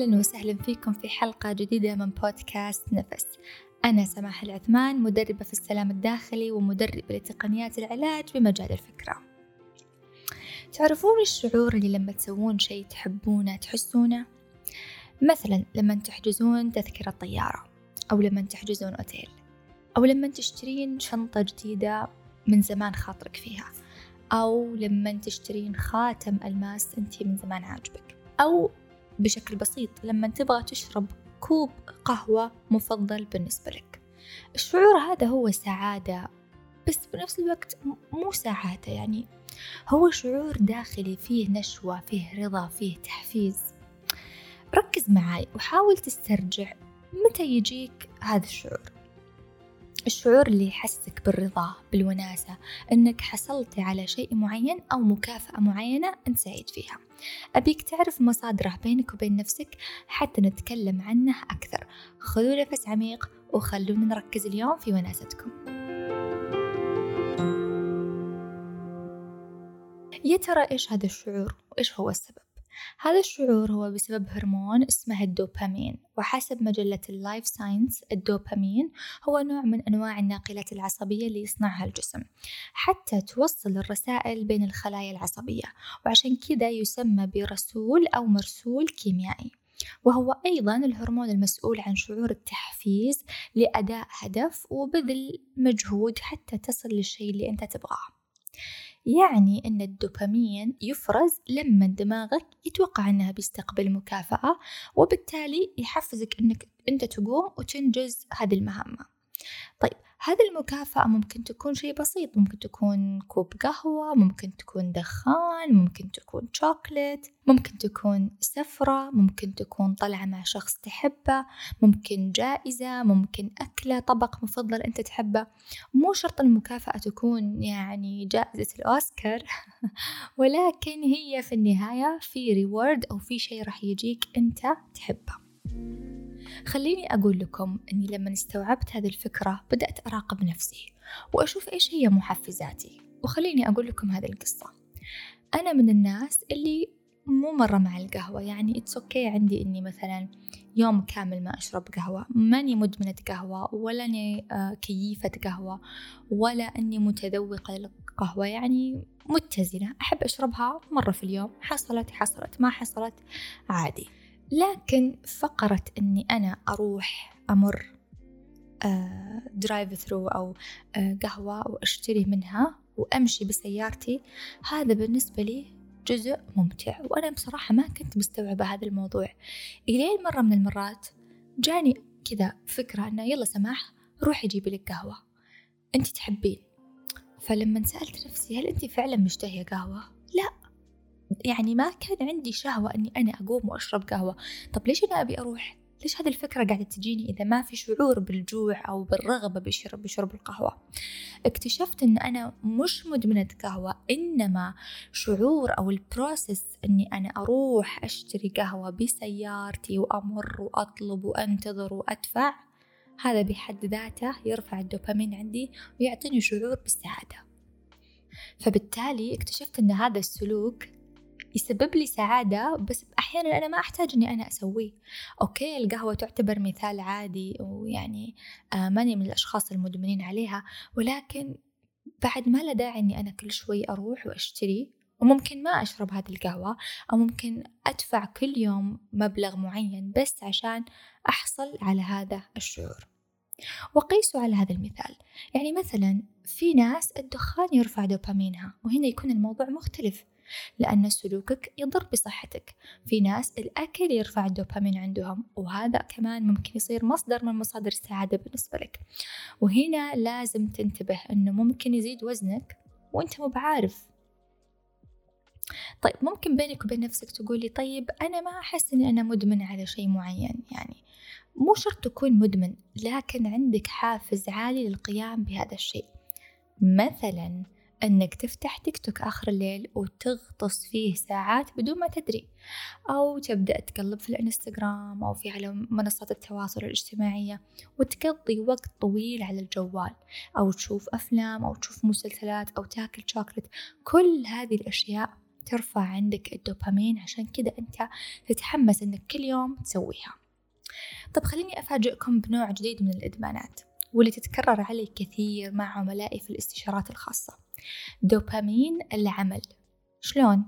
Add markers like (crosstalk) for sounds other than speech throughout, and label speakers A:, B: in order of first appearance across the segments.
A: أهلا وسهلا فيكم في حلقة جديدة من بودكاست نفس أنا سماح العثمان مدربة في السلام الداخلي ومدربة لتقنيات العلاج بمجال الفكرة تعرفون الشعور اللي لما تسوون شيء تحبونه تحسونه؟ مثلا لما تحجزون تذكرة طيارة أو لما تحجزون أوتيل أو لما تشترين شنطة جديدة من زمان خاطرك فيها أو لما تشترين خاتم ألماس أنتي من زمان عاجبك أو بشكل بسيط. لما تبغى تشرب كوب قهوة مفضل بالنسبة لك. الشعور هذا هو سعادة بس بنفس الوقت مو سعادة يعني. هو شعور داخلي فيه نشوة فيه رضا فيه تحفيز. ركز معاي وحاول تسترجع متى يجيك هذا الشعور. الشعور اللي يحسك بالرضا بالوناسة أنك حصلت على شيء معين أو مكافأة معينة أنت سعيد فيها. أبيك تعرف مصادره بينك وبين نفسك حتى نتكلم عنه أكثر. خذوا نفس عميق وخلونا نركز اليوم في وناستكم. يا ترى إيش هذا الشعور؟ وإيش هو السبب؟ هذا الشعور هو بسبب هرمون اسمه الدوبامين وحسب مجلة ال Live Science الدوبامين هو نوع من أنواع الناقلات العصبية اللي يصنعها الجسم حتى توصل الرسائل بين الخلايا العصبية وعشان كذا يسمى برسول أو مرسول كيميائي وهو أيضا الهرمون المسؤول عن شعور التحفيز لأداء هدف وبذل مجهود حتى تصل للشيء اللي أنت تبغاه. يعني أن الدوبامين يفرز لما دماغك يتوقع أنها بيستقبل مكافأة وبالتالي يحفزك أنك أنت تقوم وتنجز هذه المهمة. طيب هذه المكافأة ممكن تكون شيء بسيط ممكن تكون كوب قهوة ممكن تكون دخان ممكن تكون شوكليت ممكن تكون سفرة ممكن تكون طلعة مع شخص تحبه ممكن جائزة ممكن أكلة طبق مفضل أنت تحبه. مو شرط المكافأة تكون يعني جائزة الأوسكار (laughs) ولكن هي في النهاية في reward أو في شيء راح يجيك أنت تحبه. خليني أقول لكم أني لما استوعبت هذه الفكرة بدأت أراقب نفسي وأشوف إيش هي محفزاتي. وخليني أقول لكم هذه القصة. أنا من الناس اللي مو مرة مع القهوة يعني it's okay okay عندي إني مثلا يوم كامل ما أشرب قهوة ماني مدمنة قهوة ولا إني آه، كيفة قهوة ولا إني متذوقة للقهوة يعني متزنة. أحب أشربها مرة في اليوم حصلت حصلت ما حصلت عادي. لكن فقرة أني أنا أروح أمر drive-through أو آه، قهوة وأشتري منها وأمشي بسيارتي هذا بالنسبة لي جزء ممتع. وأنا بصراحة ما كنت مستوعبة هذا الموضوع. إلين مرة من المرات جاني كذا فكرة أنه يلا سماح روحي جيبي لك قهوة. أنت تحبين. فلما سألت نفسي هل أنت فعلا مشتهية قهوة؟ يعني ما كان عندي شهوة أني أنا أقوم وأشرب قهوة. طب ليش أنا أبي أروح؟ ليش هذه الفكرة قاعدة تجيني إذا ما في شعور بالجوع أو بالرغبة بشرب بشرب القهوة؟ اكتشفت أن أنا مش مدمنة قهوة إنما شعور أو البروسيس أني أنا أروح أشتري قهوة بسيارتي وأمر وأطلب وأنتظر وأدفع هذا بحد ذاته يرفع الدوبامين عندي ويعطيني شعور بالسعادة. فبالتالي اكتشفت أن هذا السلوك يسبب لي سعادة بس أحيانا أنا ما أحتاج إني أنا أسويه. أوكي القهوة تعتبر مثال عادي ويعني آه ماني من الأشخاص المدمنين عليها ولكن بعد ما له داعي إني أنا كل شوي أروح وأشتري وممكن ما أشرب هذه القهوة أو ممكن أدفع كل يوم مبلغ معين بس عشان أحصل على هذا الشعور. وقيسوا على هذا المثال. يعني مثلا في ناس الدخان يرفع دوبامينها وهنا يكون الموضوع مختلف. لأن سلوكك يضر بصحتك. في ناس الأكل يرفع الدوبامين عندهم وهذا كمان ممكن يصير مصدر من مصادر السعادة بالنسبة لك. وهنا لازم تنتبه أنه ممكن يزيد وزنك وأنت مو بعارف. طيب ممكن بينك وبين نفسك تقولي طيب أنا ما أحس إني أنا مدمن على شيء معين يعني مو شرط تكون مدمن لكن عندك حافز عالي للقيام بهذا الشيء. مثلا أنك تفتح تيك توك آخر الليل وتغطس فيه ساعات بدون ما تدري أو تبدأ تقلب في الإنستغرام أو في على منصات التواصل الاجتماعية وتقضي وقت طويل على الجوال أو تشوف أفلام أو تشوف مسلسلات أو تاكل شوكلت. كل هذه الأشياء ترفع عندك الدوبامين عشان كذا أنت تتحمس إنك كل يوم تسويها. طب خليني أفاجئكم بنوع جديد من الإدمانات. واللي تتكرر علي كثير مع عملائي في الاستشارات الخاصة. دوبامين العمل. شلون؟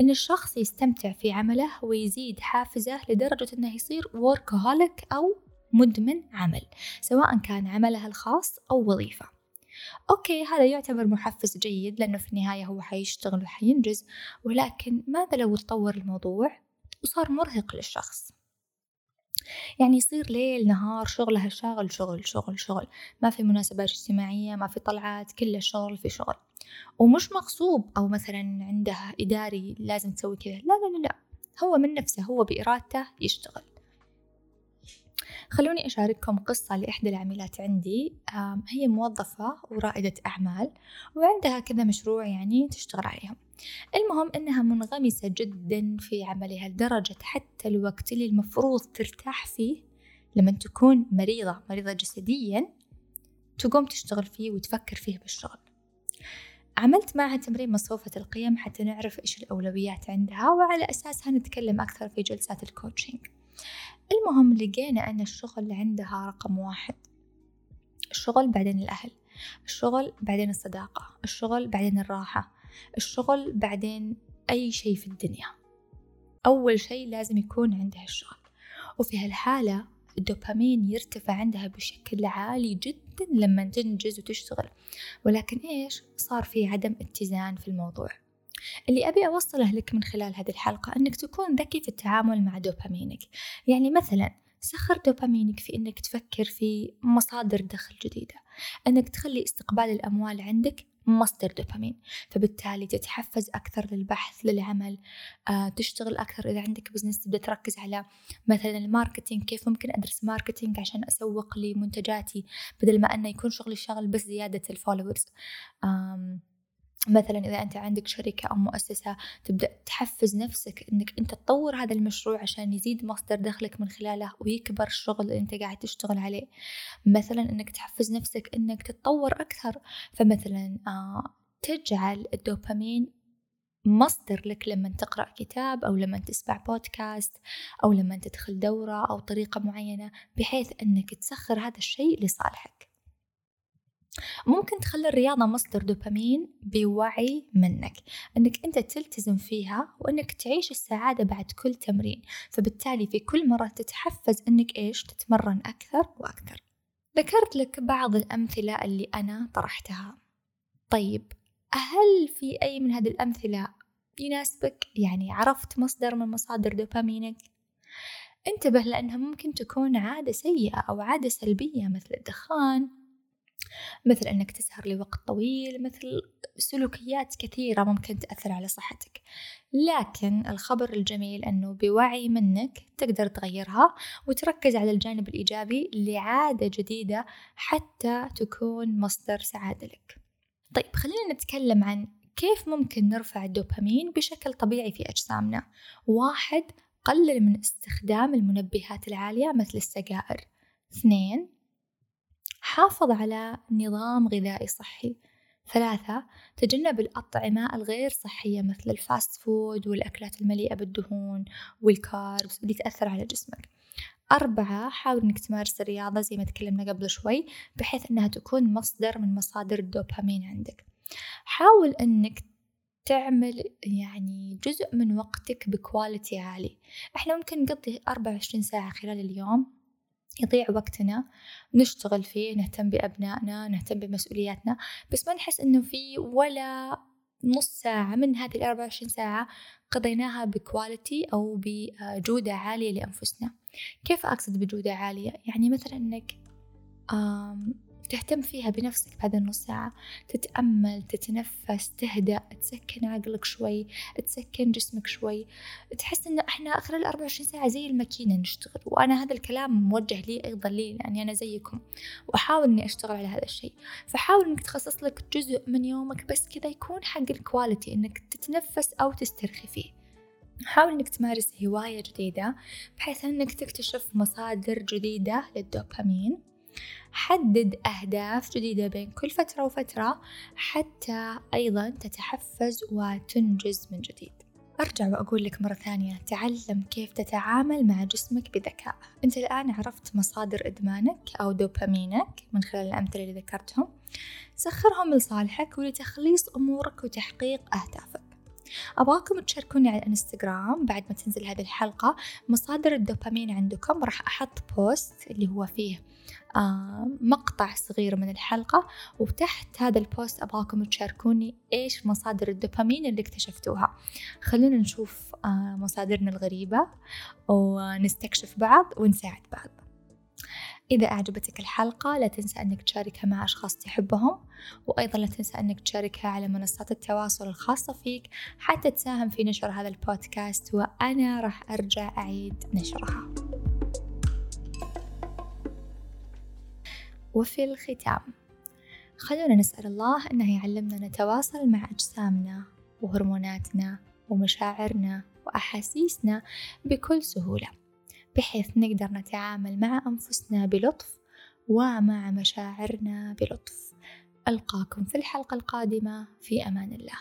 A: إن الشخص يستمتع في عمله ويزيد حافزه لدرجة إنه يصير workaholic أو مدمن عمل سواء كان عمله الخاص أو وظيفة. أوكي هذا يعتبر محفز جيد لأنه في النهاية هو حيشتغل وحينجز ولكن ماذا لو تطور الموضوع وصار مرهق للشخص؟ يعني يصير ليل نهار شغله شاغل شغل شغل شغل. ما في مناسبات اجتماعية ما في طلعات كله شغل في شغل. ومش مغصوب أو مثلا عنده إداري لازم تسوي كذا. لا لا لا. هو من نفسه هو بإرادته يشتغل. خلوني أشارككم قصة لإحدى العميلات عندي. هي موظفة ورائدة أعمال وعندها كذا مشروع يعني تشتغل عليهم. المهم إنها منغمسة جدا في عملها لدرجة حتى الوقت اللي المفروض ترتاح فيه لما تكون مريضة مريضة جسديا تقوم تشتغل فيه وتفكر فيه بالشغل. عملت معها تمرين مصفوفة القيم حتى نعرف إيش الأولويات عندها وعلى أساسها نتكلم أكثر في جلسات الكوتشنج المهم لقينا أن الشغل عندها رقم واحد. الشغل بعدين الأهل الشغل بعدين الصداقة الشغل بعدين الراحة الشغل بعدين أي شيء في الدنيا. أول شيء لازم يكون عندها الشغل. وفي هالحالة الدوبامين يرتفع عندها بشكل عالي جدا لما تنجز وتشتغل. ولكن إيش؟ صار في عدم اتزان في الموضوع. اللي أبي أوصله لك من خلال هذه الحلقة أنك تكون ذكي في التعامل مع دوبامينك. يعني مثلا سخر دوبامينك في أنك تفكر في مصادر دخل جديدة. أنك تخلي استقبال الأموال عندك مصدر دوبامين. فبالتالي تتحفز أكثر للبحث للعمل آه، تشتغل أكثر إذا عندك business تبدأ تركز على مثلا ال marketing كيف ممكن أدرس marketing عشان أسوق لمنتجاتي بدل ما أنه يكون شغلي شغل بس زيادة ال followers مثلا إذا أنت عندك شركة أو مؤسسة تبدأ تحفز نفسك إنك أنت تطور هذا المشروع عشان يزيد مصدر دخلك من خلاله ويكبر الشغل اللي أنت قاعد تشتغل عليه. مثلا إنك تحفز نفسك إنك تتطور أكثر. فمثلا آه تجعل الدوبامين مصدر لك لما تقرأ كتاب أو لما تسمع بودكاست أو لما تدخل دورة أو طريقة معينة بحيث أنك تسخر هذا الشيء لصالحك. ممكن تخلي الرياضة مصدر دوبامين بوعي منك أنك أنت تلتزم فيها وأنك تعيش السعادة بعد كل تمرين فبالتالي في كل مرة تتحفز أنك إيش؟ تتمرن أكثر وأكثر. ذكرت لك بعض الأمثلة اللي أنا طرحتها. طيب هل في أي من هذه الأمثلة يناسبك؟ يعني عرفت مصدر من مصادر دوبامينك؟ انتبه لأنها ممكن تكون عادة سيئة أو عادة سلبية مثل الدخان مثل أنك تسهر لوقت طويل مثل سلوكيات كثيرة ممكن تأثر على صحتك. لكن الخبر الجميل أنه بوعي منك تقدر تغيرها وتركز على الجانب الإيجابي لعادة جديدة حتى تكون مصدر سعادة لك. طيب خلينا نتكلم عن كيف ممكن نرفع الدوبامين بشكل طبيعي في أجسامنا. واحد قلل من استخدام المنبهات العالية مثل السجائر. اثنين حافظ على نظام غذائي صحي. ثلاثة تجنب الأطعمة الغير صحية مثل ال fast food والأكلات المليئة بالدهون وال carbs اللي تأثر على جسمك. أربعة حاول إنك تمارس الرياضة زي ما تكلمنا قبل شوي بحيث إنها تكون مصدر من مصادر الدوبامين عندك. حاول إنك تعمل يعني جزء من وقتك ب quality عالي. إحنا ممكن نقضي 24 ساعة خلال اليوم يضيع وقتنا نشتغل فيه نهتم بأبنائنا نهتم بمسؤولياتنا بس ما نحس إنه في ولا نص ساعة من هذه الأربعة وعشرين ساعة قضيناها بكواليتي أو بجودة عالية لأنفسنا كيف أقصد بجودة عالية؟ يعني مثلا إنك تهتم فيها بنفسك بعد النص ساعة تتأمل تتنفس تهدأ تسكن عقلك شوي تسكن جسمك شوي. تحس إن إحنا خلال 24 ساعة زي الماكينة نشتغل وأنا هذا الكلام موجه لي أيضا لي لأني أنا زيكم. وأحاول إني أشتغل على هذا الشيء. فحاول إنك تخصص لك جزء من يومك بس كذا يكون حق الكواليتي إنك تتنفس أو تسترخي فيه. حاول إنك تمارس هواية جديدة بحيث إنك تكتشف مصادر جديدة للدوبامين. حدد أهداف جديدة بين كل فترة وفترة حتى أيضا تتحفز وتنجز من جديد. أرجع وأقول لك مرة ثانية تعلم كيف تتعامل مع جسمك بذكاء. أنت الآن عرفت مصادر إدمانك أو دوبامينك من خلال الأمثلة اللي ذكرتهم. سخرهم لصالحك ولتخليص أمورك وتحقيق أهدافك. أبغاكم تشاركوني على الإنستغرام بعد ما تنزل هذه الحلقة مصادر الدوبامين عندكم. راح أحط post اللي هو فيه آه مقطع صغير من الحلقة وتحت هذا البوست أبغاكم تشاركوني إيش مصادر الدوبامين اللي اكتشفتوها. خلونا نشوف آه مصادرنا الغريبة ونستكشف بعض ونساعد بعض. إذا أعجبتك الحلقة لا تنسى أنك تشاركها مع أشخاص تحبهم وأيضا لا تنسى أنك تشاركها على منصات التواصل الخاصة فيك حتى تساهم في نشر هذا البودكاست وأنا راح أرجع أعيد نشرها. وفي الختام خلونا نسأل الله أنه يعلمنا نتواصل مع أجسامنا وهرموناتنا ومشاعرنا وأحاسيسنا بكل سهولة. بحيث نقدر نتعامل مع أنفسنا بلطف ومع مشاعرنا بلطف. ألقاكم في الحلقة القادمة. في أمان الله.